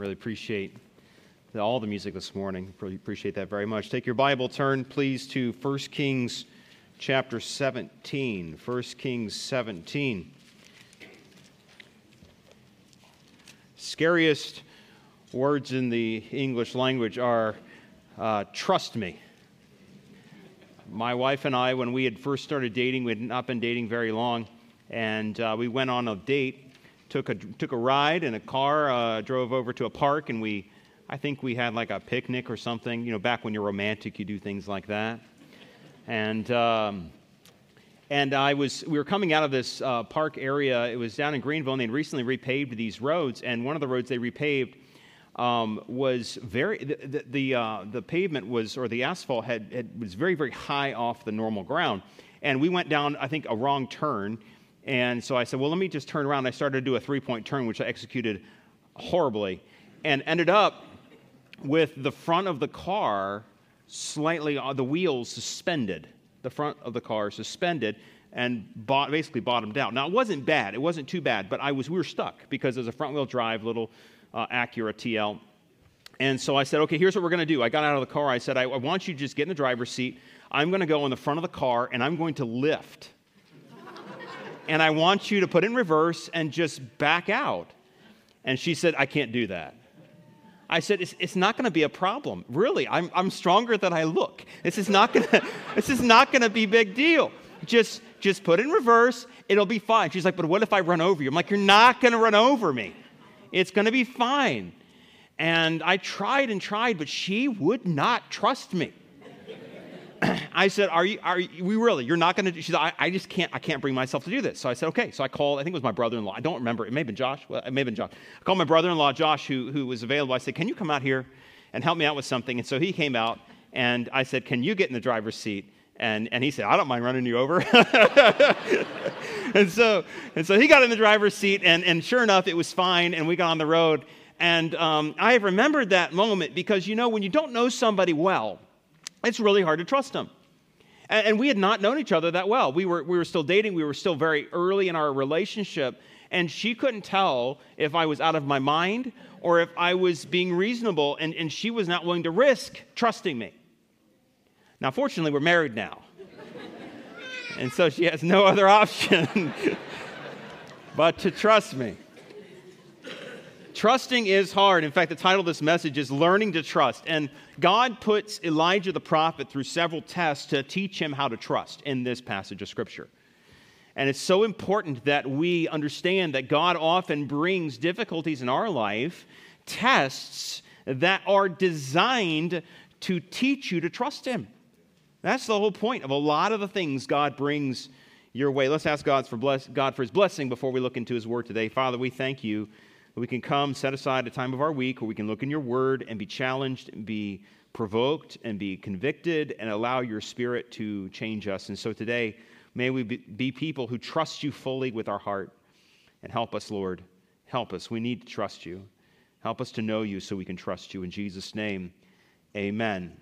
Really appreciate all the music this morning. Really appreciate that very much. Take your Bible, turn please to 1 Kings chapter 17. 1 Kings 17. Scariest words in the English language are uh, trust me. My wife and I, when we had first started dating, we had not been dating very long, and uh, we went on a date took a, took a ride in a car, uh, drove over to a park, and we, I think we had like a picnic or something. You know, back when you're romantic, you do things like that. And, um, and I was, we were coming out of this uh, park area. It was down in Greenville, and they'd recently repaved these roads. And one of the roads they repaved um, was very, the, the, the, uh, the, pavement was, or the asphalt had, had, was very, very high off the normal ground. And we went down, I think, a wrong turn and so I said, well, let me just turn around. I started to do a three point turn, which I executed horribly, and ended up with the front of the car slightly, uh, the wheels suspended, the front of the car suspended, and basically bottomed out. Now, it wasn't bad. It wasn't too bad, but I was, we were stuck because there's a front wheel drive little uh, Acura TL. And so I said, okay, here's what we're going to do. I got out of the car. I said, I, I want you to just get in the driver's seat. I'm going to go in the front of the car and I'm going to lift and I want you to put in reverse and just back out. And she said, I can't do that. I said, it's, it's not going to be a problem. Really, I'm, I'm stronger than I look. This is not going to, this is not going to be big deal. Just, just put in reverse. It'll be fine. She's like, but what if I run over you? I'm like, you're not going to run over me. It's going to be fine. And I tried and tried, but she would not trust me. I said, "Are you? Are you, we really? You're not going to?" She said, I, "I just can't. I can't bring myself to do this." So I said, "Okay." So I called. I think it was my brother-in-law. I don't remember. It may have been Josh. Well, it may have been Josh. I called my brother-in-law, Josh, who who was available. I said, "Can you come out here and help me out with something?" And so he came out, and I said, "Can you get in the driver's seat?" And and he said, "I don't mind running you over." and so and so he got in the driver's seat, and and sure enough, it was fine, and we got on the road. And um, I have remembered that moment because you know when you don't know somebody well, it's really hard to trust them. And, and we had not known each other that well. We were, we were still dating, we were still very early in our relationship. And she couldn't tell if I was out of my mind or if I was being reasonable. And, and she was not willing to risk trusting me. Now, fortunately, we're married now. and so she has no other option but to trust me. Trusting is hard. In fact, the title of this message is Learning to Trust. And God puts Elijah the prophet through several tests to teach him how to trust in this passage of Scripture. And it's so important that we understand that God often brings difficulties in our life, tests that are designed to teach you to trust Him. That's the whole point of a lot of the things God brings your way. Let's ask God for, bless, God for His blessing before we look into His Word today. Father, we thank you we can come, set aside a time of our week where we can look in your word and be challenged and be provoked and be convicted and allow your spirit to change us. And so today, may we be people who trust you fully with our heart. And help us, Lord. Help us. We need to trust you. Help us to know you so we can trust you. In Jesus' name, amen.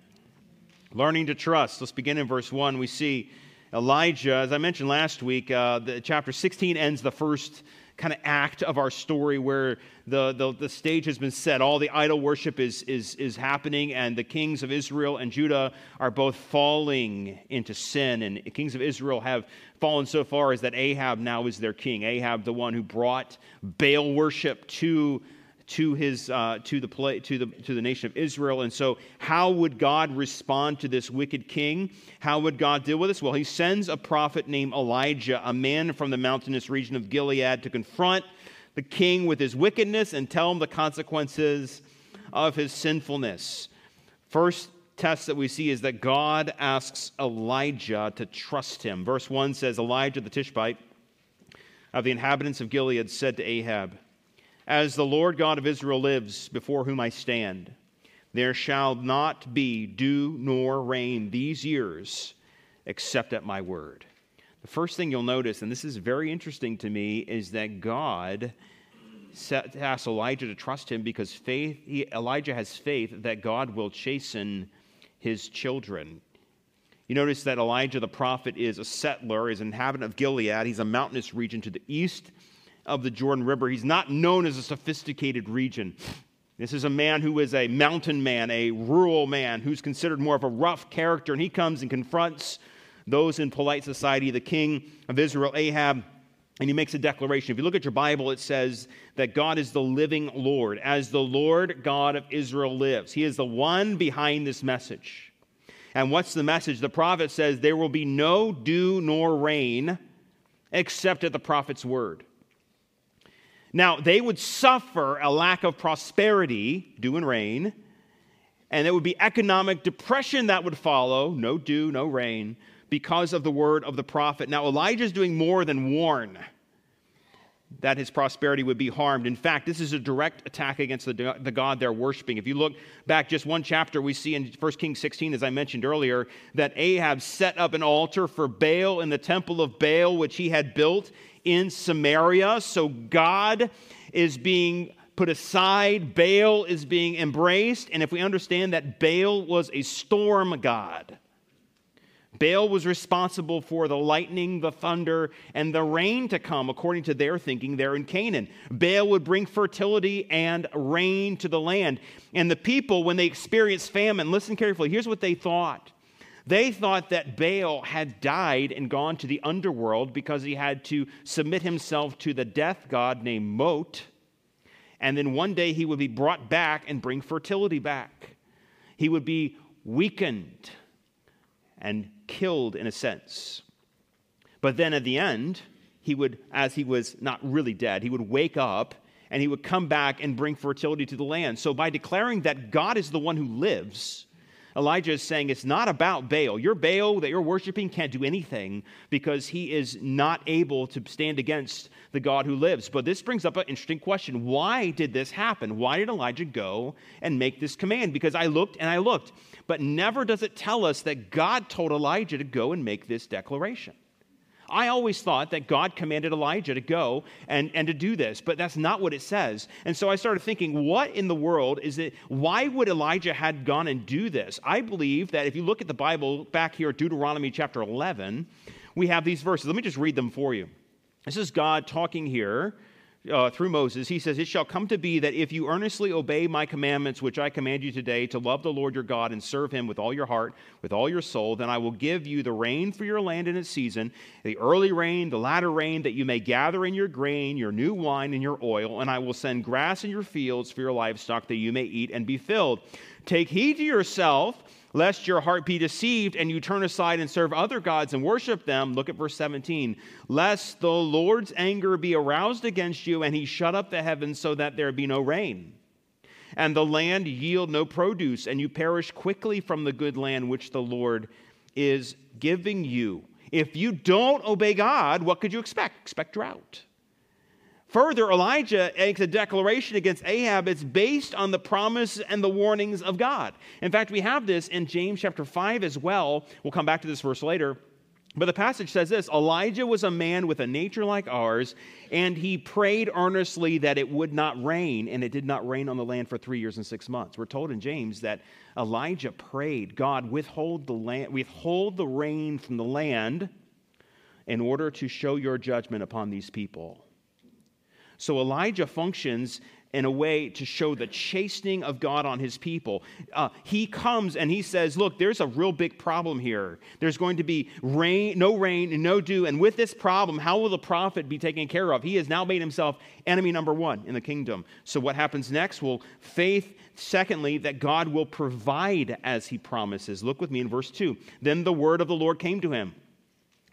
Learning to trust. Let's begin in verse 1. We see Elijah, as I mentioned last week, uh, the, chapter 16 ends the first kind of act of our story where the, the, the, stage has been set. All the idol worship is, is, is happening, and the kings of Israel and Judah are both falling into sin. And the kings of Israel have fallen so far as that Ahab now is their king. Ahab, the one who brought Baal worship to to his uh, to the play, to the to the nation of Israel. And so, how would God respond to this wicked king? How would God deal with this? Well, He sends a prophet named Elijah, a man from the mountainous region of Gilead, to confront the king with his wickedness and tell him the consequences of his sinfulness. First test that we see is that God asks Elijah to trust him. Verse 1 says, Elijah the Tishbite of the inhabitants of Gilead said to Ahab, as the Lord God of Israel lives, before whom I stand, there shall not be dew nor rain these years except at my word. The first thing you'll notice, and this is very interesting to me, is that God asked Elijah to trust him because faith, he, Elijah has faith that God will chasten his children. You notice that Elijah the prophet is a settler, is an inhabitant of Gilead. He's a mountainous region to the east of the Jordan River. He's not known as a sophisticated region. This is a man who is a mountain man, a rural man, who's considered more of a rough character, and he comes and confronts those in polite society, the king of Israel, Ahab, and he makes a declaration. If you look at your Bible, it says that God is the living Lord. As the Lord God of Israel lives, he is the one behind this message. And what's the message? The prophet says, There will be no dew nor rain except at the prophet's word. Now, they would suffer a lack of prosperity, dew and rain, and there would be economic depression that would follow no dew, no rain because of the word of the prophet. Now, Elijah is doing more than warn that his prosperity would be harmed. In fact, this is a direct attack against the, the God they're worshiping. If you look back just one chapter, we see in 1 Kings 16, as I mentioned earlier, that Ahab set up an altar for Baal in the temple of Baal, which he had built in Samaria. So God is being put aside, Baal is being embraced. And if we understand that Baal was a storm god, Baal was responsible for the lightning, the thunder, and the rain to come, according to their thinking there in Canaan. Baal would bring fertility and rain to the land. And the people, when they experienced famine, listen carefully, here's what they thought. They thought that Baal had died and gone to the underworld because he had to submit himself to the death god named Mot. And then one day he would be brought back and bring fertility back. He would be weakened and killed in a sense. But then at the end, he would, as he was not really dead, he would wake up and he would come back and bring fertility to the land. So by declaring that God is the one who lives, Elijah is saying it's not about Baal. Your Baal that you're worshiping can't do anything because he is not able to stand against the God who lives. But this brings up an interesting question. Why did this happen? Why did Elijah go and make this command? Because I looked and I looked but never does it tell us that God told Elijah to go and make this declaration. I always thought that God commanded Elijah to go and, and to do this, but that's not what it says. And so I started thinking, what in the world is it? Why would Elijah had gone and do this? I believe that if you look at the Bible back here, Deuteronomy chapter 11, we have these verses. Let me just read them for you. This is God talking here uh, through Moses, he says, It shall come to be that if you earnestly obey my commandments, which I command you today, to love the Lord your God and serve him with all your heart, with all your soul, then I will give you the rain for your land in its season, the early rain, the latter rain, that you may gather in your grain, your new wine, and your oil, and I will send grass in your fields for your livestock, that you may eat and be filled. Take heed to yourself lest your heart be deceived and you turn aside and serve other gods and worship them. Look at verse 17. Lest the Lord's anger be aroused against you and he shut up the heavens so that there be no rain. And the land yield no produce, and you perish quickly from the good land which the Lord is giving you. If you don't obey God, what could you expect? Expect drought. Further, Elijah makes a declaration against Ahab. It's based on the promise and the warnings of God. In fact, we have this in James chapter 5 as well. We'll come back to this verse later. But the passage says this Elijah was a man with a nature like ours, and he prayed earnestly that it would not rain, and it did not rain on the land for three years and six months. We're told in James that Elijah prayed, God, withhold the, land, withhold the rain from the land in order to show your judgment upon these people. So Elijah functions in a way to show the chastening of God on his people. Uh, he comes and he says, Look, there's a real big problem here. There's going to be rain, no rain and no dew. And with this problem, how will the prophet be taken care of? He has now made himself enemy number one in the kingdom. So what happens next? Well, faith, secondly, that God will provide as he promises. Look with me in verse 2. Then the word of the Lord came to him,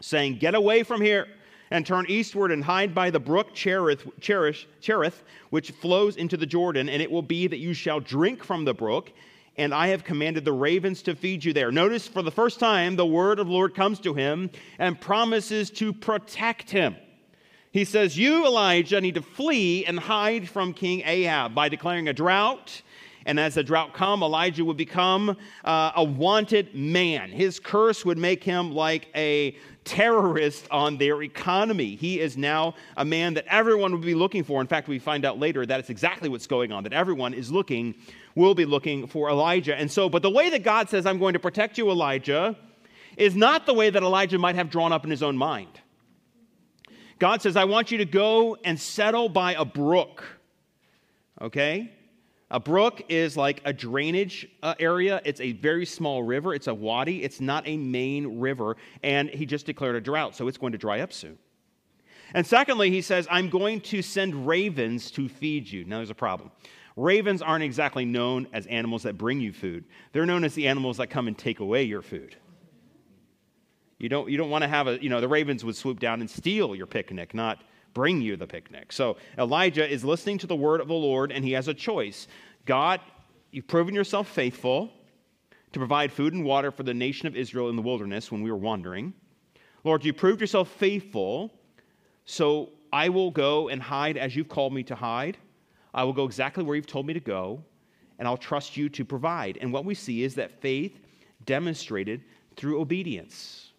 saying, Get away from here and turn eastward and hide by the brook Cherith, Cherith, which flows into the Jordan, and it will be that you shall drink from the brook, and I have commanded the ravens to feed you there. Notice for the first time, the word of the Lord comes to him and promises to protect him. He says, You, Elijah, need to flee and hide from King Ahab by declaring a drought. And as the drought come, Elijah would become uh, a wanted man. His curse would make him like a terrorist on their economy. He is now a man that everyone would be looking for. In fact, we find out later that it's exactly what's going on, that everyone is looking, will be looking for Elijah. And so, but the way that God says, I'm going to protect you, Elijah, is not the way that Elijah might have drawn up in his own mind. God says, I want you to go and settle by a brook. Okay? A brook is like a drainage uh, area. It's a very small river. It's a wadi. It's not a main river. And he just declared a drought, so it's going to dry up soon. And secondly, he says, I'm going to send ravens to feed you. Now, there's a problem. Ravens aren't exactly known as animals that bring you food, they're known as the animals that come and take away your food. You don't, you don't want to have a, you know, the ravens would swoop down and steal your picnic, not bring you the picnic. So Elijah is listening to the word of the Lord, and he has a choice. God, you've proven yourself faithful to provide food and water for the nation of Israel in the wilderness when we were wandering. Lord, you proved yourself faithful, so I will go and hide as you've called me to hide. I will go exactly where you've told me to go, and I'll trust you to provide. And what we see is that faith demonstrated through obedience.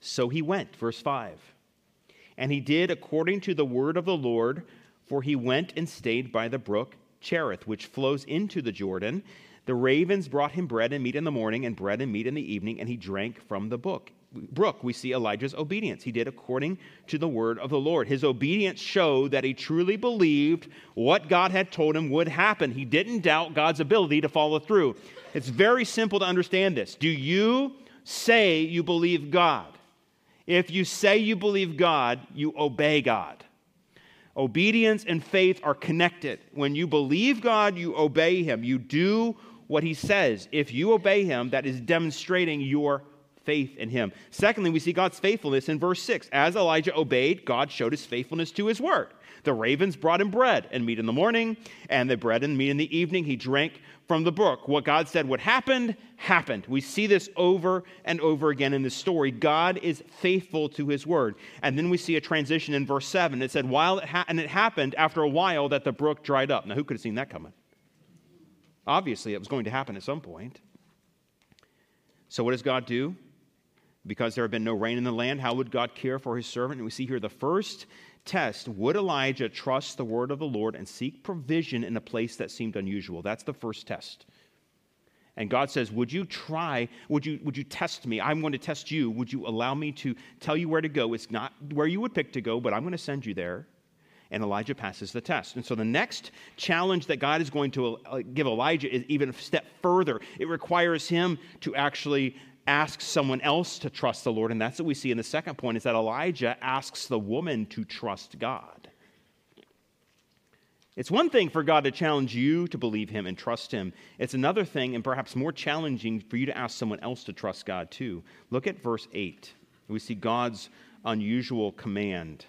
So he went, verse 5. And he did according to the word of the Lord, for he went and stayed by the brook Cherith, which flows into the Jordan. The ravens brought him bread and meat in the morning, and bread and meat in the evening, and he drank from the book. brook. We see Elijah's obedience. He did according to the word of the Lord. His obedience showed that he truly believed what God had told him would happen. He didn't doubt God's ability to follow through. It's very simple to understand this. Do you say you believe God? If you say you believe God, you obey God. Obedience and faith are connected. When you believe God, you obey Him. You do what He says. If you obey Him, that is demonstrating your faith in Him. Secondly, we see God's faithfulness in verse 6. As Elijah obeyed, God showed His faithfulness to His word. The ravens brought him bread and meat in the morning, and the bread and meat in the evening. He drank from the brook. What God said would happen, happened. We see this over and over again in this story. God is faithful to his word. And then we see a transition in verse 7. It said, while it ha- and it happened after a while that the brook dried up. Now, who could have seen that coming? Obviously, it was going to happen at some point. So, what does God do? Because there had been no rain in the land, how would God care for his servant? And we see here the first test would Elijah trust the word of the Lord and seek provision in a place that seemed unusual? That's the first test. And God says, Would you try? Would you, would you test me? I'm going to test you. Would you allow me to tell you where to go? It's not where you would pick to go, but I'm going to send you there. And Elijah passes the test. And so the next challenge that God is going to uh, give Elijah is even a step further. It requires him to actually asks someone else to trust the Lord. And that's what we see in the second point is that Elijah asks the woman to trust God. It's one thing for God to challenge you to believe Him and trust Him. It's another thing, and perhaps more challenging, for you to ask someone else to trust God too. Look at verse 8. We see God's unusual command.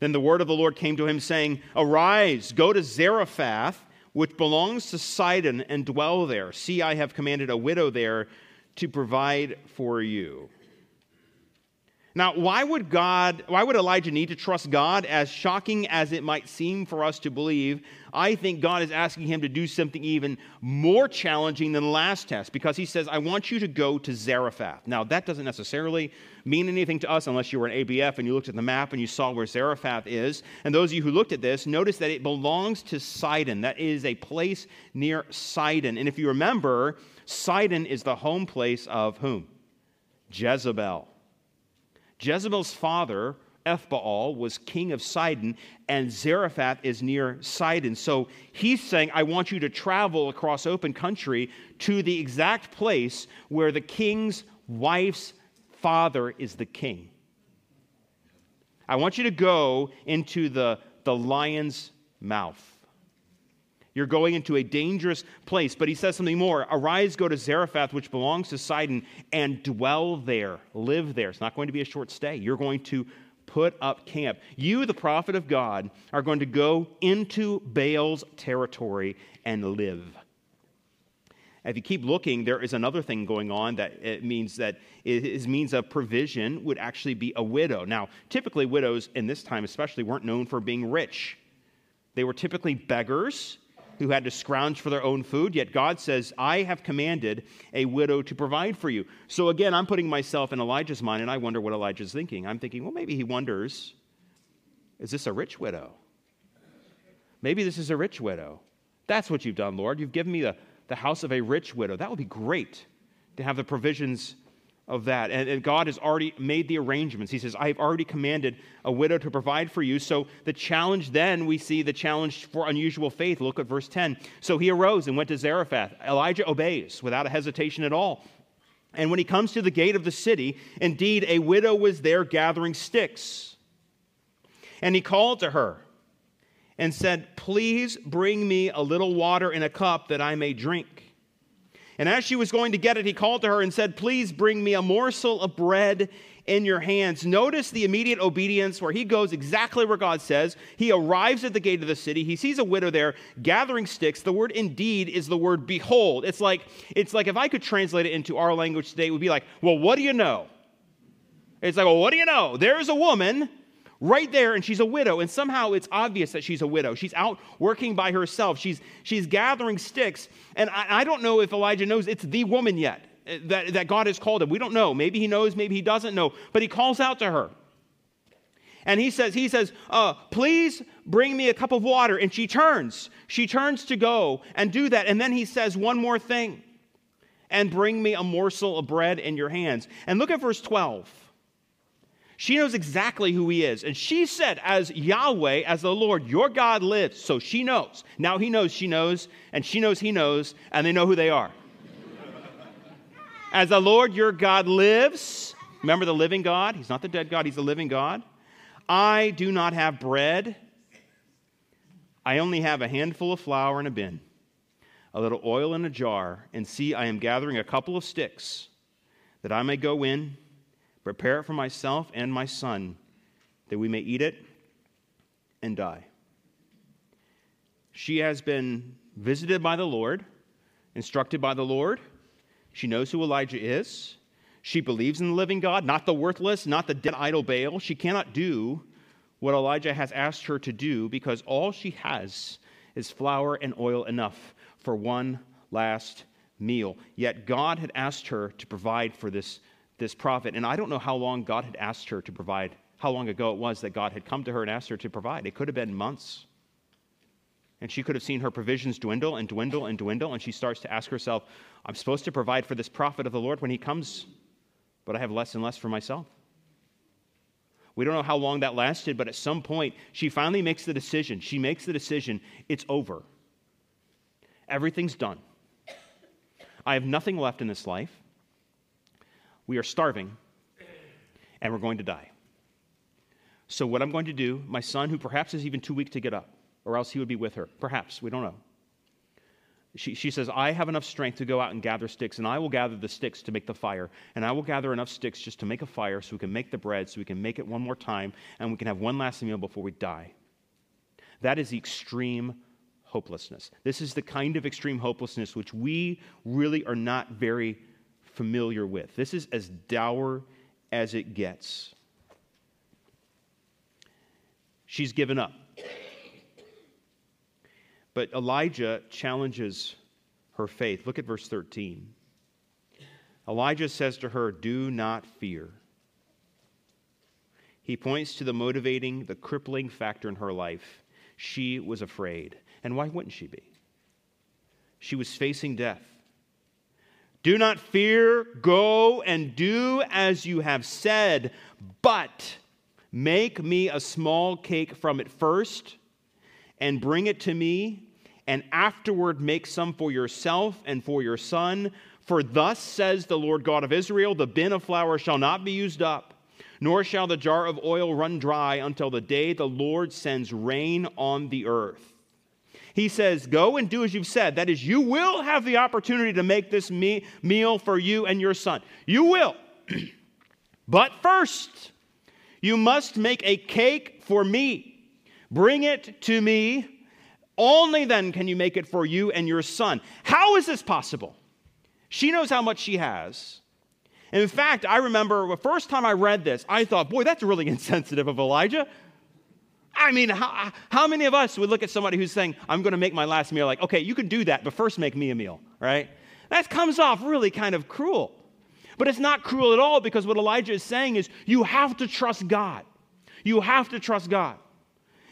Then the word of the Lord came to him, saying, Arise, go to Zarephath, which belongs to Sidon, and dwell there. See, I have commanded a widow there to provide for you. Now, why would God, why would Elijah need to trust God? As shocking as it might seem for us to believe, I think God is asking him to do something even more challenging than the last test because he says, I want you to go to Zarephath. Now, that doesn't necessarily mean anything to us unless you were an ABF and you looked at the map and you saw where Zarephath is. And those of you who looked at this, notice that it belongs to Sidon. That is a place near Sidon. And if you remember, Sidon is the home place of whom? Jezebel. Jezebel's father, Ethbaal, was king of Sidon, and Zarephath is near Sidon. So he's saying, I want you to travel across open country to the exact place where the king's wife's father is the king. I want you to go into the, the lion's mouth. You're going into a dangerous place. But he says something more Arise, go to Zarephath, which belongs to Sidon, and dwell there, live there. It's not going to be a short stay. You're going to put up camp. You, the prophet of God, are going to go into Baal's territory and live. If you keep looking, there is another thing going on that it means that his means of provision would actually be a widow. Now, typically, widows in this time especially weren't known for being rich. They were typically beggars who had to scrounge for their own food, yet God says, I have commanded a widow to provide for you. So again, I'm putting myself in Elijah's mind, and I wonder what Elijah's thinking. I'm thinking, well, maybe he wonders, is this a rich widow? Maybe this is a rich widow. That's what you've done, Lord. You've given me the, the house of a rich widow. That would be great to have the provisions of that. And, and, God has already made the arrangements. He says, I've already commanded a widow to provide for you. So the challenge then, we see the challenge for unusual faith. Look at verse 10. So he arose and went to Zarephath. Elijah obeys without a hesitation at all. And when he comes to the gate of the city, indeed, a widow was there gathering sticks. And he called to her and said, Please bring me a little water in a cup that I may drink. And as she was going to get it, he called to her and said, Please bring me a morsel of bread in your hands. Notice the immediate obedience where he goes exactly where God says. He arrives at the gate of the city. He sees a widow there gathering sticks. The word indeed is the word behold. It's like, it's like if I could translate it into our language today, it would be like, Well, what do you know? It's like, Well, what do you know? There's a woman right there, and she's a widow. And somehow it's obvious that she's a widow. She's out working by herself, she's, she's gathering sticks. And I, I don't know if Elijah knows it's the woman yet eh, that, that God has called him. We don't know. Maybe he knows, maybe he doesn't know. But he calls out to her. And he says, he says, uh, please bring me a cup of water. And she turns. She turns to go and do that. And then he says one more thing. And bring me a morsel of bread in your hands. And look at verse 12. She knows exactly who he is. And she said, As Yahweh, as the Lord, your God lives. So she knows. Now he knows she knows, and she knows he knows, and they know who they are. as the Lord your God lives, remember the living God? He's not the dead God, he's the living God. I do not have bread. I only have a handful of flour in a bin, a little oil in a jar, and see, I am gathering a couple of sticks that I may go in Prepare it for myself and my son, that we may eat it and die. She has been visited by the Lord, instructed by the Lord. She knows who Elijah is. She believes in the living God, not the worthless, not the dead idol Baal. She cannot do what Elijah has asked her to do because all she has is flour and oil enough for one last meal. Yet God had asked her to provide for this this prophet. And I don't know how long God had asked her to provide, how long ago it was that God had come to her and asked her to provide. It could have been months. And she could have seen her provisions dwindle and dwindle and dwindle. And she starts to ask herself, I'm supposed to provide for this prophet of the Lord when he comes, but I have less and less for myself. We don't know how long that lasted, but at some point, she finally makes the decision. She makes the decision it's over. Everything's done. I have nothing left in this life. We are starving and we're going to die. So, what I'm going to do, my son, who perhaps is even too weak to get up, or else he would be with her, perhaps, we don't know. She, she says, I have enough strength to go out and gather sticks, and I will gather the sticks to make the fire. And I will gather enough sticks just to make a fire so we can make the bread, so we can make it one more time, and we can have one last meal before we die. That is the extreme hopelessness. This is the kind of extreme hopelessness which we really are not very familiar with. This is as dour as it gets. She's given up. But Elijah challenges her faith. Look at verse 13. Elijah says to her, Do not fear. He points to the motivating, the crippling factor in her life. She was afraid. And why wouldn't she be? She was facing death. Do not fear, go and do as you have said, but make me a small cake from it first and bring it to me, and afterward make some for yourself and for your son. For thus says the Lord God of Israel the bin of flour shall not be used up, nor shall the jar of oil run dry until the day the Lord sends rain on the earth. He says, Go and do as you've said. That is, you will have the opportunity to make this me- meal for you and your son. You will. but first, you must make a cake for me. Bring it to me. Only then can you make it for you and your son. How is this possible? She knows how much she has. In fact, I remember the first time I read this, I thought, boy, that's really insensitive of Elijah. I mean, how, how many of us would look at somebody who's saying, I'm going to make my last meal, like, okay, you can do that, but first make me a meal, right? That comes off really kind of cruel. But it's not cruel at all because what Elijah is saying is you have to trust God. You have to trust God.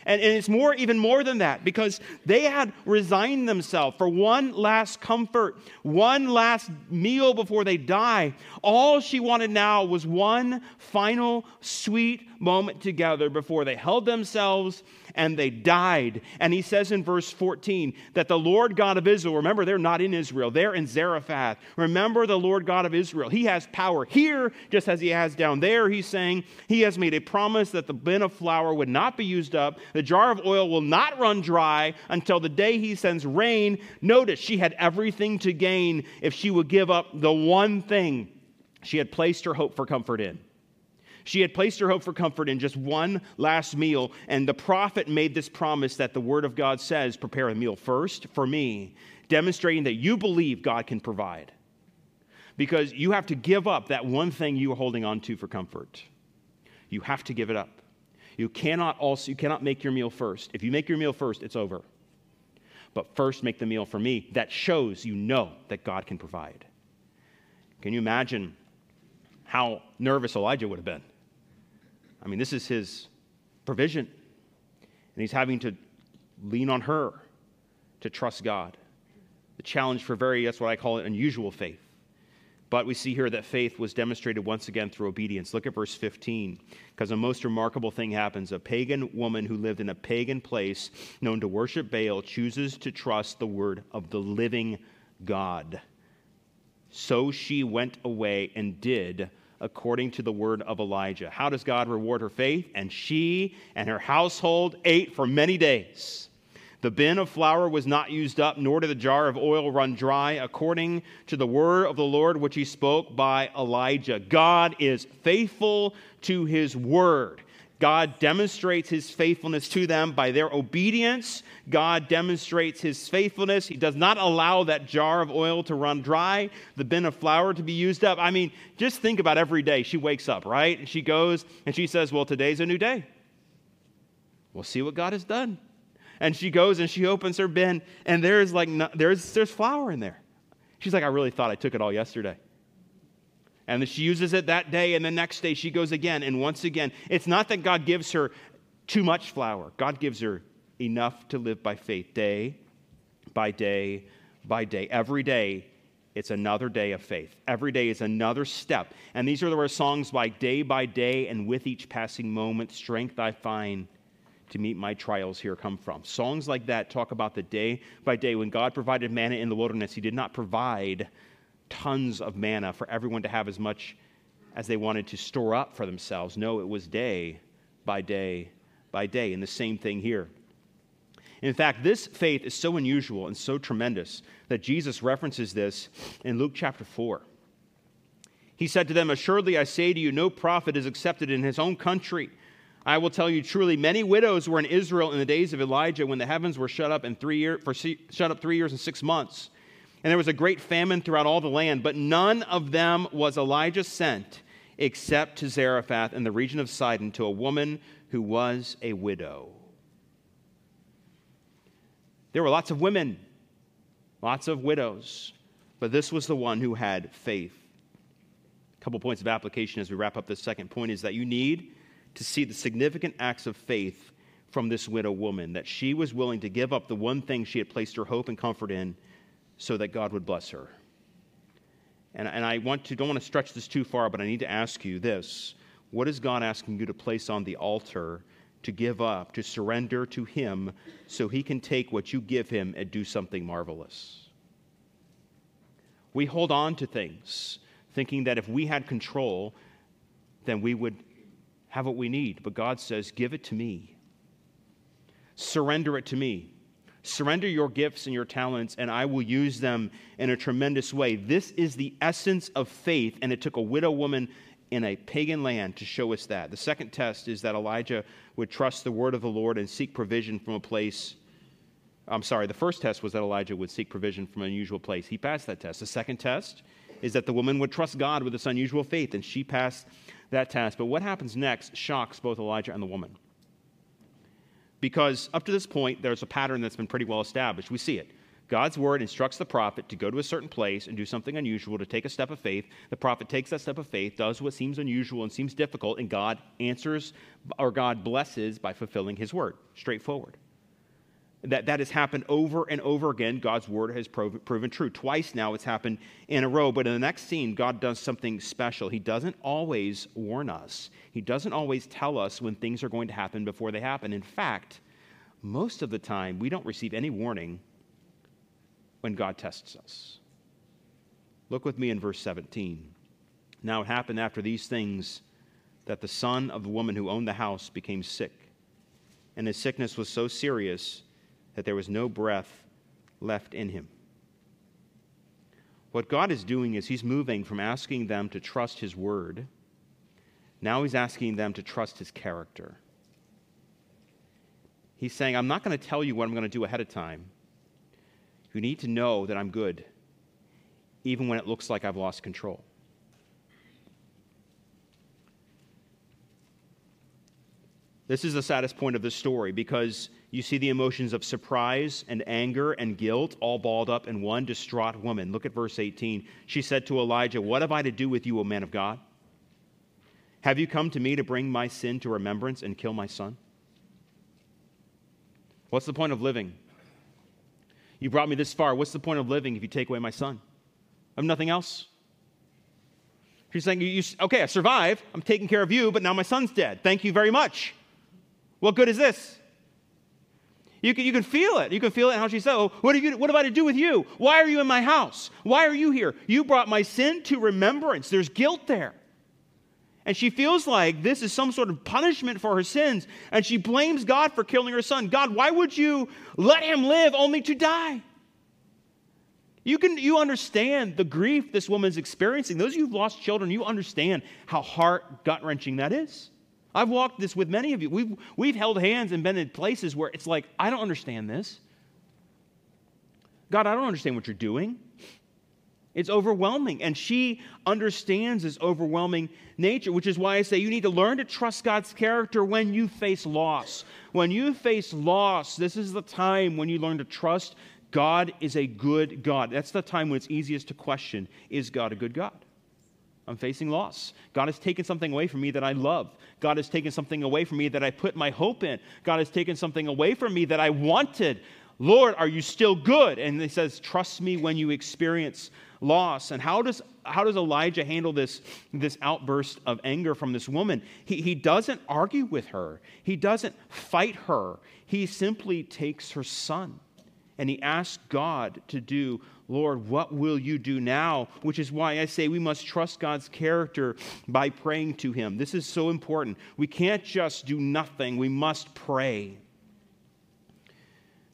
And, and it's more, even more than that, because they had resigned themselves for one last comfort, one last meal before they die. All she wanted now was one final sweet moment together before they held themselves and they died. And he says in verse 14 that the Lord God of Israel, remember, they're not in Israel, they're in Zarephath. Remember the Lord God of Israel. He has power here just as he has down there. He's saying he has made a promise that the bin of flour would not be used up, the jar of oil will not run dry until the day he sends rain. Notice she had everything to gain if she would give up the one thing she had placed her hope for comfort in. She had placed her hope for comfort in just one last meal, and the prophet made this promise that the Word of God says prepare a meal first for me, demonstrating that you believe God can provide. Because you have to give up that one thing you are holding on to for comfort. You have to give it up. You cannot also you cannot make your meal first. If you make your meal first, it's over. But first make the meal for me. That shows you know that God can provide. Can you imagine how nervous Elijah would have been? I mean, this is his provision. And he's having to lean on her to trust God. The challenge for very, that's what I call it, unusual faith. But we see here that faith was demonstrated once again through obedience. Look at verse 15, because a most remarkable thing happens. A pagan woman who lived in a pagan place known to worship Baal chooses to trust the word of the living God. So she went away and did according to the word of Elijah. How does God reward her faith? And she and her household ate for many days. The bin of flour was not used up, nor did the jar of oil run dry, according to the word of the Lord which he spoke by Elijah. God is faithful to his word. God demonstrates his faithfulness to them by their obedience. God demonstrates his faithfulness. He does not allow that jar of oil to run dry, the bin of flour to be used up. I mean, just think about every day she wakes up, right? And she goes and she says, Well, today's a new day. We'll see what God has done. And she goes and she opens her bin, and there's like, there's, there's flour in there. She's like, I really thought I took it all yesterday. And she uses it that day, and the next day she goes again. And once again, it's not that God gives her too much flour, God gives her enough to live by faith day by day by day. Every day, it's another day of faith. Every day is another step. And these are the songs like day by day and with each passing moment, strength I find to meet my trials here come from. Songs like that talk about the day by day. When God provided manna in the wilderness, He did not provide tons of manna for everyone to have as much as they wanted to store up for themselves. No, it was day by day by day. And the same thing here. In fact, this faith is so unusual and so tremendous that Jesus references this in Luke chapter 4. He said to them, Assuredly I say to you, no prophet is accepted in his own country. I will tell you truly, many widows were in Israel in the days of Elijah when the heavens were shut up in three year, for shut up three years and six months and there was a great famine throughout all the land, but none of them was Elijah sent except to Zarephath in the region of Sidon to a woman who was a widow. There were lots of women, lots of widows, but this was the one who had faith. A couple points of application as we wrap up this second point is that you need to see the significant acts of faith from this widow woman, that she was willing to give up the one thing she had placed her hope and comfort in so that God would bless her. And, and I want to, don't want to stretch this too far, but I need to ask you this. What is God asking you to place on the altar, to give up, to surrender to Him so He can take what you give Him and do something marvelous? We hold on to things thinking that if we had control, then we would have what we need. But God says, Give it to me. Surrender it to me. Surrender your gifts and your talents, and I will use them in a tremendous way. This is the essence of faith, and it took a widow woman in a pagan land to show us that. The second test is that Elijah would trust the word of the Lord and seek provision from a place. I'm sorry, the first test was that Elijah would seek provision from an unusual place. He passed that test. The second test is that the woman would trust God with this unusual faith, and she passed that test. But what happens next shocks both Elijah and the woman because up to this point, there's a pattern that's been pretty well established. We see it. God's word instructs the prophet to go to a certain place and do something unusual, to take a step of faith. The prophet takes that step of faith, does what seems unusual and seems difficult, and God answers or God blesses by fulfilling his word. Straightforward. That, that has happened over and over again. God's word has proven, proven true. Twice now it's happened in a row. But in the next scene, God does something special. He doesn't always warn us, He doesn't always tell us when things are going to happen before they happen. In fact, most of the time, we don't receive any warning when God tests us. Look with me in verse 17. Now it happened after these things that the son of the woman who owned the house became sick, and his sickness was so serious that there was no breath left in him. What God is doing is He's moving from asking them to trust His word. Now He's asking them to trust His character. He's saying, I'm not going to tell you what I'm going to do ahead of time. You need to know that I'm good, even when it looks like I've lost control. This is the saddest point of the story because you see the emotions of surprise and anger and guilt all balled up in one distraught woman. Look at verse 18. She said to Elijah, What have I to do with you, O man of God? Have you come to me to bring my sin to remembrance and kill my son? What's the point of living? You brought me this far. What's the point of living if you take away my son? I have nothing else. She's saying, you, Okay, I survived. I'm taking care of you, but now my son's dead. Thank you very much. What good is this? You can, you can feel it. You can feel it how she said, oh, what, you, what have I to do with you? Why are you in my house? Why are you here? You brought my sin to remembrance. There's guilt there. And she feels like this is some sort of punishment for her sins. And she blames God for killing her son. God, why would you let him live only to die? You can you understand the grief this woman's experiencing. Those of you who've lost children, you understand how heart gut wrenching that is. I've walked this with many of you. We've, we've held hands and been in places where it's like, I don't understand this. God, I don't understand what you're doing. It's overwhelming. And she understands this overwhelming nature, which is why I say you need to learn to trust God's character when you face loss. When you face loss, this is the time when you learn to trust God is a good God. That's the time when it's easiest to question is God a good God? I'm facing loss. God has taken something away from me that I love. God has taken something away from me that I put my hope in. God has taken something away from me that I wanted. Lord, are you still good? And he says, Trust me when you experience loss. And how does, how does Elijah handle this, this outburst of anger from this woman? He, he doesn't argue with her, he doesn't fight her. He simply takes her son and he asked God to do Lord, what will you do now? Which is why I say we must trust God's character by praying to Him. This is so important. We can't just do nothing, we must pray.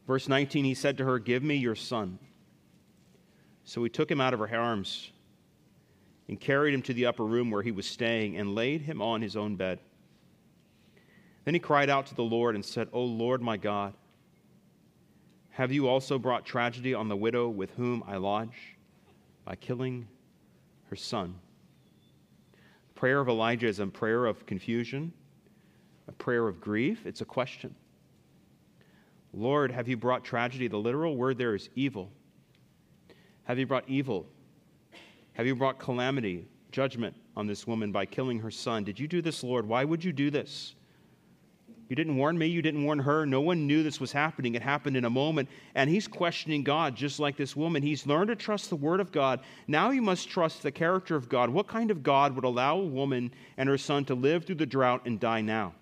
Verse 19, he said to her, Give me your son. So he took him out of her arms and carried him to the upper room where he was staying and laid him on his own bed. Then he cried out to the Lord and said, O Lord my God, have you also brought tragedy on the widow with whom I lodge by killing her son? The prayer of Elijah is a prayer of confusion, a prayer of grief. It's a question. Lord, have you brought tragedy? The literal word there is evil. Have you brought evil? Have you brought calamity, judgment on this woman by killing her son? Did you do this, Lord? Why would you do this? You didn't warn me. You didn't warn her. No one knew this was happening. It happened in a moment. And he's questioning God just like this woman. He's learned to trust the word of God. Now he must trust the character of God. What kind of God would allow a woman and her son to live through the drought and die now?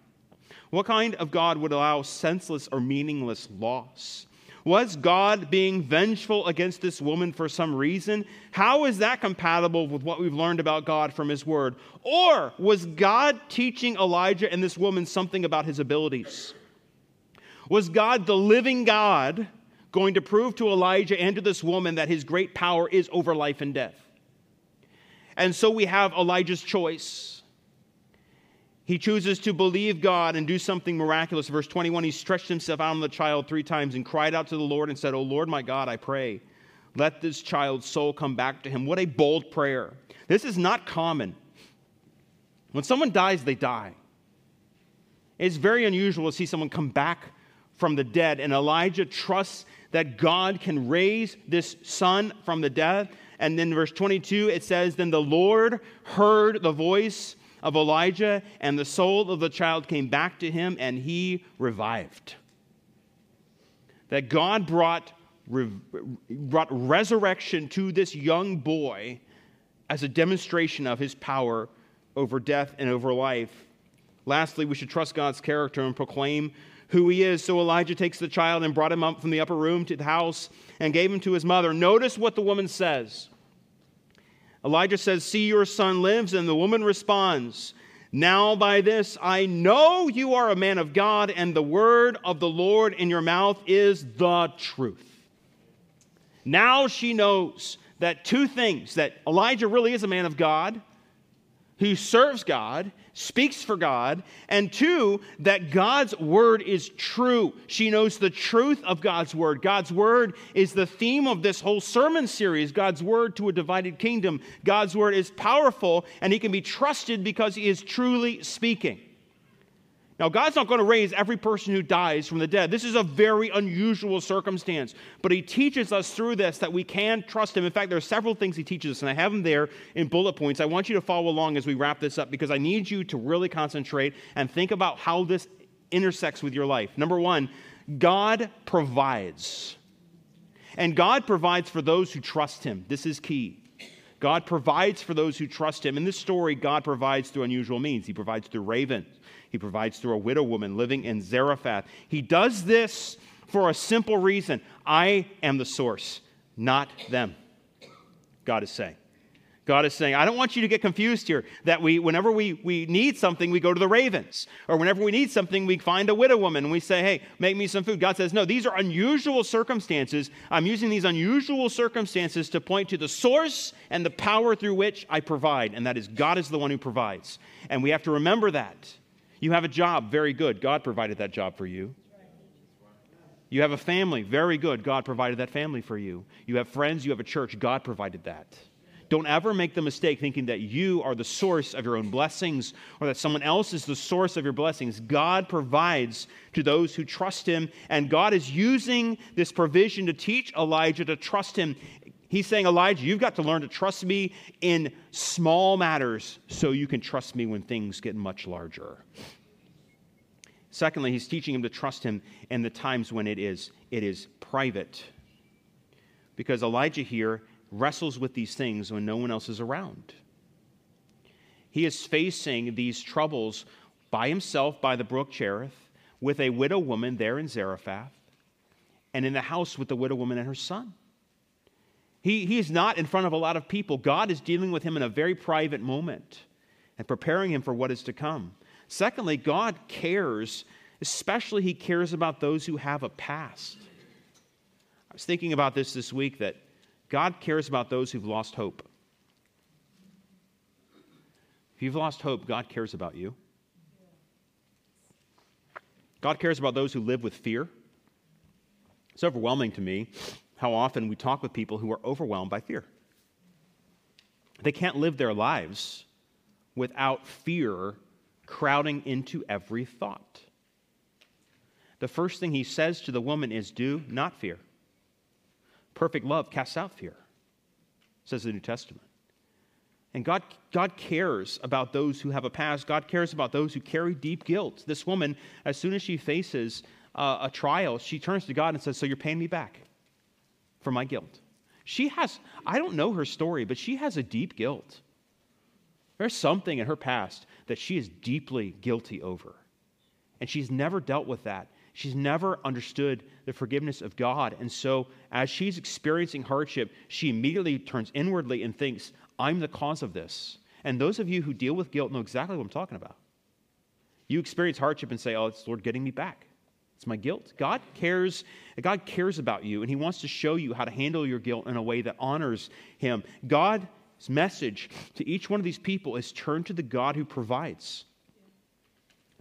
What kind of God would allow senseless or meaningless loss? Was God being vengeful against this woman for some reason? How is that compatible with what we've learned about God from His Word? Or was God teaching Elijah and this woman something about his abilities? Was God, the living God, going to prove to Elijah and to this woman that his great power is over life and death? And so we have Elijah's choice. He chooses to believe God and do something miraculous. Verse 21 He stretched himself out on the child three times and cried out to the Lord and said, O Lord my God, I pray, let this child's soul come back to him. What a bold prayer. This is not common. When someone dies, they die. It's very unusual to see someone come back from the dead. And Elijah trusts that God can raise this son from the dead. And then verse 22, it says, Then the Lord heard the voice of Elijah, and the soul of the child came back to him, and he revived. That God brought, brought resurrection to this young boy as a demonstration of his power over death and over life. Lastly, we should trust God's character and proclaim who he is. So Elijah takes the child and brought him up from the upper room to the house and gave him to his mother. Notice what the woman says. Elijah says, See, your son lives. And the woman responds, Now by this I know you are a man of God, and the word of the Lord in your mouth is the truth. Now she knows that two things that Elijah really is a man of God who serves God, speaks for God, and two, that God's word is true. She knows the truth of God's word. God's word is the theme of this whole sermon series God's word to a divided kingdom. God's word is powerful, and he can be trusted because he is truly speaking. Now, God's not going to raise every person who dies from the dead. This is a very unusual circumstance. But He teaches us through this that we can trust Him. In fact, there are several things He teaches us, and I have them there in bullet points. I want you to follow along as we wrap this up because I need you to really concentrate and think about how this intersects with your life. Number one, God provides. And God provides for those who trust Him. This is key. God provides for those who trust Him. In this story, God provides through unusual means. He provides through ravens. He provides through a widow woman living in Zarephath. He does this for a simple reason I am the source, not them. God is saying. God is saying, I don't want you to get confused here that we, whenever we, we need something, we go to the ravens. Or whenever we need something, we find a widow woman and we say, hey, make me some food. God says, no, these are unusual circumstances. I'm using these unusual circumstances to point to the source and the power through which I provide. And that is God is the one who provides. And we have to remember that. You have a job, very good. God provided that job for you. You have a family, very good. God provided that family for you. You have friends, you have a church. God provided that. Don't ever make the mistake thinking that you are the source of your own blessings or that someone else is the source of your blessings. God provides to those who trust Him, and God is using this provision to teach Elijah to trust Him. He's saying, Elijah, you've got to learn to trust me in small matters so you can trust me when things get much larger. Secondly, he's teaching him to trust him in the times when it is, it is private. Because Elijah here wrestles with these things when no one else is around. He is facing these troubles by himself by the brook Cherith with a widow woman there in Zarephath and in the house with the widow woman and her son. He, he is not in front of a lot of people. God is dealing with him in a very private moment and preparing him for what is to come. Secondly, God cares, especially He cares about those who have a past. I was thinking about this this week that God cares about those who've lost hope. If you've lost hope, God cares about you. God cares about those who live with fear. It's overwhelming to me how often we talk with people who are overwhelmed by fear. They can't live their lives without fear crowding into every thought. The first thing he says to the woman is, Do not fear. Perfect love casts out fear, says the New Testament. And God, God cares about those who have a past. God cares about those who carry deep guilt. This woman, as soon as she faces uh, a trial, she turns to God and says, So you're paying me back for my guilt. She has, I don't know her story, but she has a deep guilt. There's something in her past that she is deeply guilty over. And she's never dealt with that. She's never understood the forgiveness of God. And so, as she's experiencing hardship, she immediately turns inwardly and thinks, I'm the cause of this. And those of you who deal with guilt know exactly what I'm talking about. You experience hardship and say, Oh, it's Lord getting me back. It's my guilt. God cares. God cares about you, and He wants to show you how to handle your guilt in a way that honors Him. God's message to each one of these people is turn to the God who provides.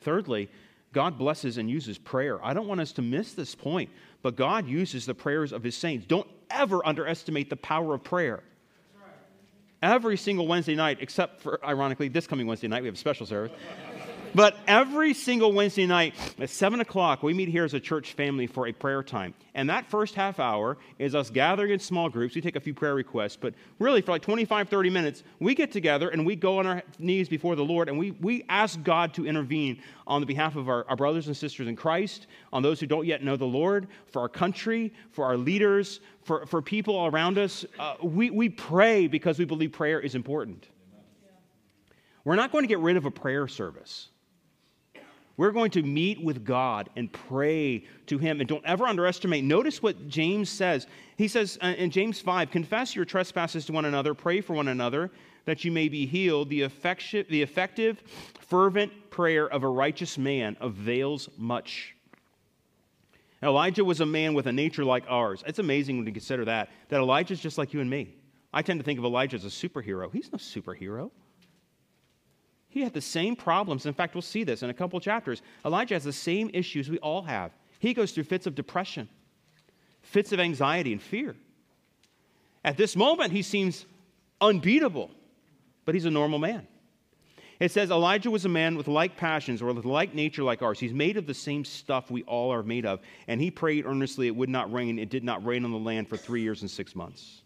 Thirdly, God blesses and uses prayer. I don't want us to miss this point, but God uses the prayers of His saints. Don't ever underestimate the power of prayer. Every single Wednesday night, except for, ironically, this coming Wednesday night, we have a special service. But every single Wednesday night at 7 o'clock, we meet here as a church family for a prayer time. And that first half hour is us gathering in small groups. We take a few prayer requests, but really for like 25, 30 minutes, we get together and we go on our knees before the Lord and we, we ask God to intervene on the behalf of our, our brothers and sisters in Christ, on those who don't yet know the Lord, for our country, for our leaders, for, for people around us. Uh, we, we pray because we believe prayer is important. We're not going to get rid of a prayer service. We're going to meet with God and pray to Him. And don't ever underestimate. Notice what James says. He says uh, in James 5 Confess your trespasses to one another, pray for one another that you may be healed. The, the effective, fervent prayer of a righteous man avails much. Elijah was a man with a nature like ours. It's amazing when you consider that, that Elijah's just like you and me. I tend to think of Elijah as a superhero. He's no superhero. He had the same problems. In fact, we'll see this in a couple chapters. Elijah has the same issues we all have. He goes through fits of depression, fits of anxiety and fear. At this moment, he seems unbeatable, but he's a normal man. It says Elijah was a man with like passions or with like nature like ours. He's made of the same stuff we all are made of. And he prayed earnestly it would not rain. It did not rain on the land for three years and six months.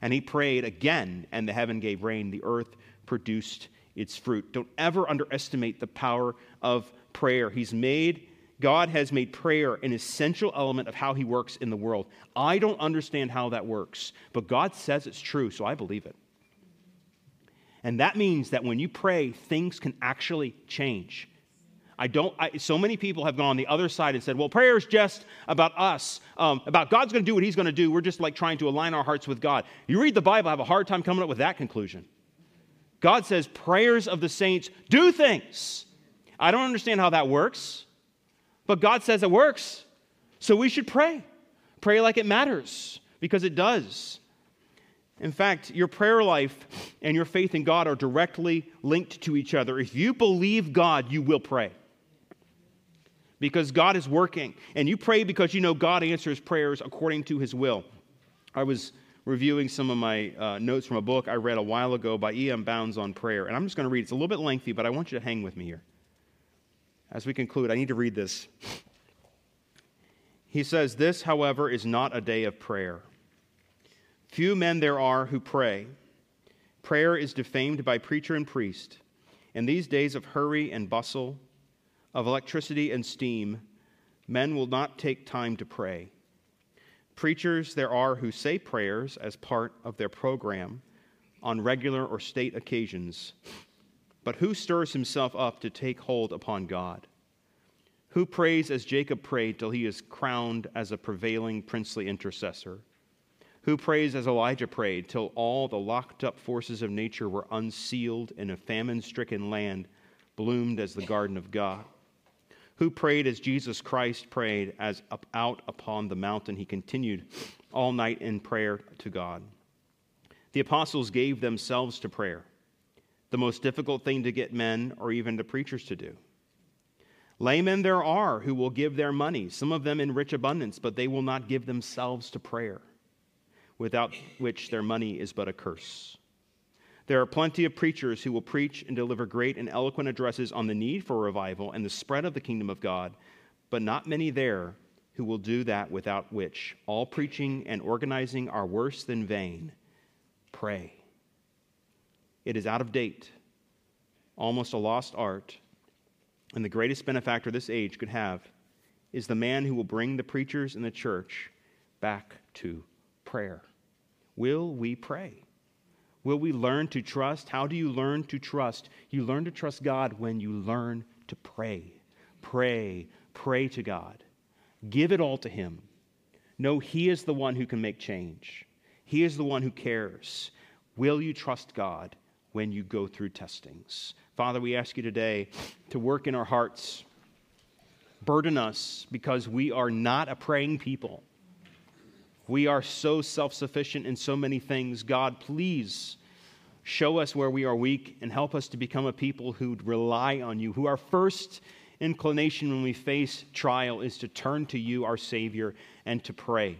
And he prayed again, and the heaven gave rain. The earth produced its fruit. Don't ever underestimate the power of prayer. He's made, God has made prayer an essential element of how He works in the world. I don't understand how that works, but God says it's true, so I believe it. And that means that when you pray, things can actually change. I don't, I, so many people have gone on the other side and said, well, prayer is just about us, um, about God's going to do what He's going to do. We're just like trying to align our hearts with God. You read the Bible, I have a hard time coming up with that conclusion. God says prayers of the saints do things. I don't understand how that works, but God says it works. So we should pray. Pray like it matters because it does. In fact, your prayer life and your faith in God are directly linked to each other. If you believe God, you will pray because God is working. And you pray because you know God answers prayers according to his will. I was reviewing some of my uh, notes from a book I read a while ago by E.M. Bounds on prayer. And I'm just going to read. It's a little bit lengthy, but I want you to hang with me here. As we conclude, I need to read this. He says, This, however, is not a day of prayer. Few men there are who pray. Prayer is defamed by preacher and priest. In these days of hurry and bustle, of electricity and steam, men will not take time to pray. Preachers there are who say prayers as part of their program on regular or state occasions, but who stirs himself up to take hold upon God? Who prays as Jacob prayed till he is crowned as a prevailing princely intercessor? Who prays as Elijah prayed till all the locked up forces of nature were unsealed and a famine stricken land bloomed as the garden of God? Who prayed as Jesus Christ prayed as up, out upon the mountain. He continued all night in prayer to God. The apostles gave themselves to prayer, the most difficult thing to get men or even to preachers to do. Laymen there are who will give their money, some of them in rich abundance, but they will not give themselves to prayer, without which their money is but a curse. There are plenty of preachers who will preach and deliver great and eloquent addresses on the need for revival and the spread of the kingdom of God, but not many there who will do that without which all preaching and organizing are worse than vain. Pray. It is out of date, almost a lost art, and the greatest benefactor this age could have is the man who will bring the preachers and the church back to prayer. Will we pray? Will we learn to trust? How do you learn to trust? You learn to trust God when you learn to pray. Pray, pray to God. Give it all to Him. Know He is the one who can make change, He is the one who cares. Will you trust God when you go through testings? Father, we ask you today to work in our hearts, burden us because we are not a praying people. We are so self sufficient in so many things. God, please show us where we are weak and help us to become a people who rely on you, who our first inclination when we face trial is to turn to you, our Savior, and to pray.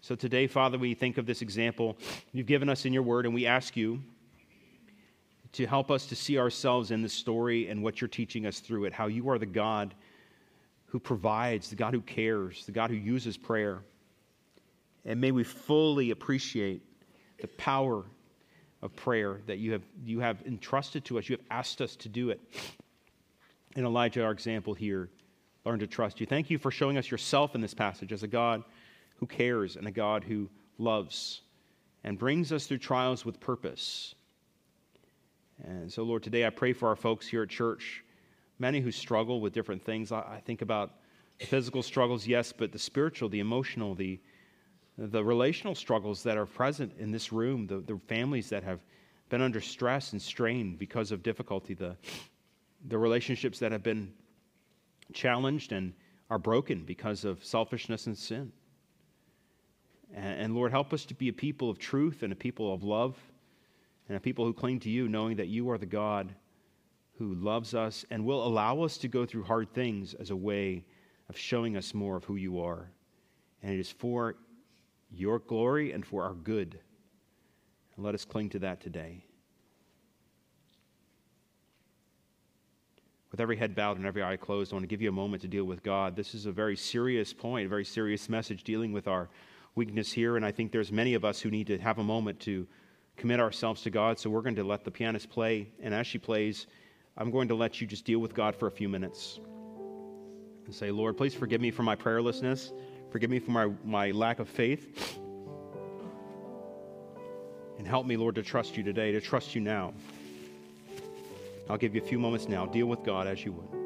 So today, Father, we think of this example you've given us in your word, and we ask you to help us to see ourselves in the story and what you're teaching us through it, how you are the God who provides, the God who cares, the God who uses prayer. And may we fully appreciate the power of prayer that you have, you have entrusted to us. You have asked us to do it. In Elijah, our example here, learn to trust you. Thank you for showing us yourself in this passage as a God who cares and a God who loves and brings us through trials with purpose. And so, Lord, today I pray for our folks here at church, many who struggle with different things. I, think about the physical struggles, yes, but the spiritual, the emotional, the, the relational struggles that are present in this room, the, the families that have been under stress and strain because of difficulty, the, the relationships that have been challenged and are broken because of selfishness and sin. And, and Lord, help us to be a people of truth and a people of love and a people who cling to you, knowing that you are the God who loves us and will allow us to go through hard things as a way of showing us more of who you are. And it is for your glory and for our good. And let us cling to that today. With every head bowed and every eye closed, I want to give you a moment to deal with God. This is a very serious point, a very serious message dealing with our weakness here. And I think there's many of us who need to have a moment to commit ourselves to God. So we're going to let the pianist play. And as she plays, I'm going to let you just deal with God for a few minutes and say, Lord, please forgive me for my prayerlessness. Forgive me for my, my lack of faith. And help me, Lord, to trust you today, to trust you now. I'll give you a few moments now. Deal with God as you would.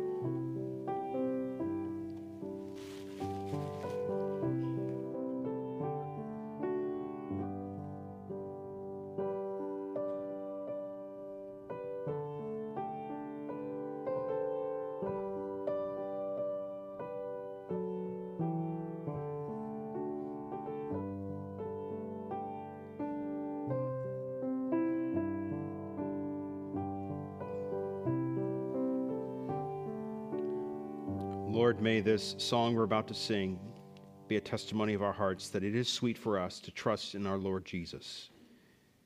This song we're about to sing be a testimony of our hearts that it is sweet for us to trust in our Lord Jesus.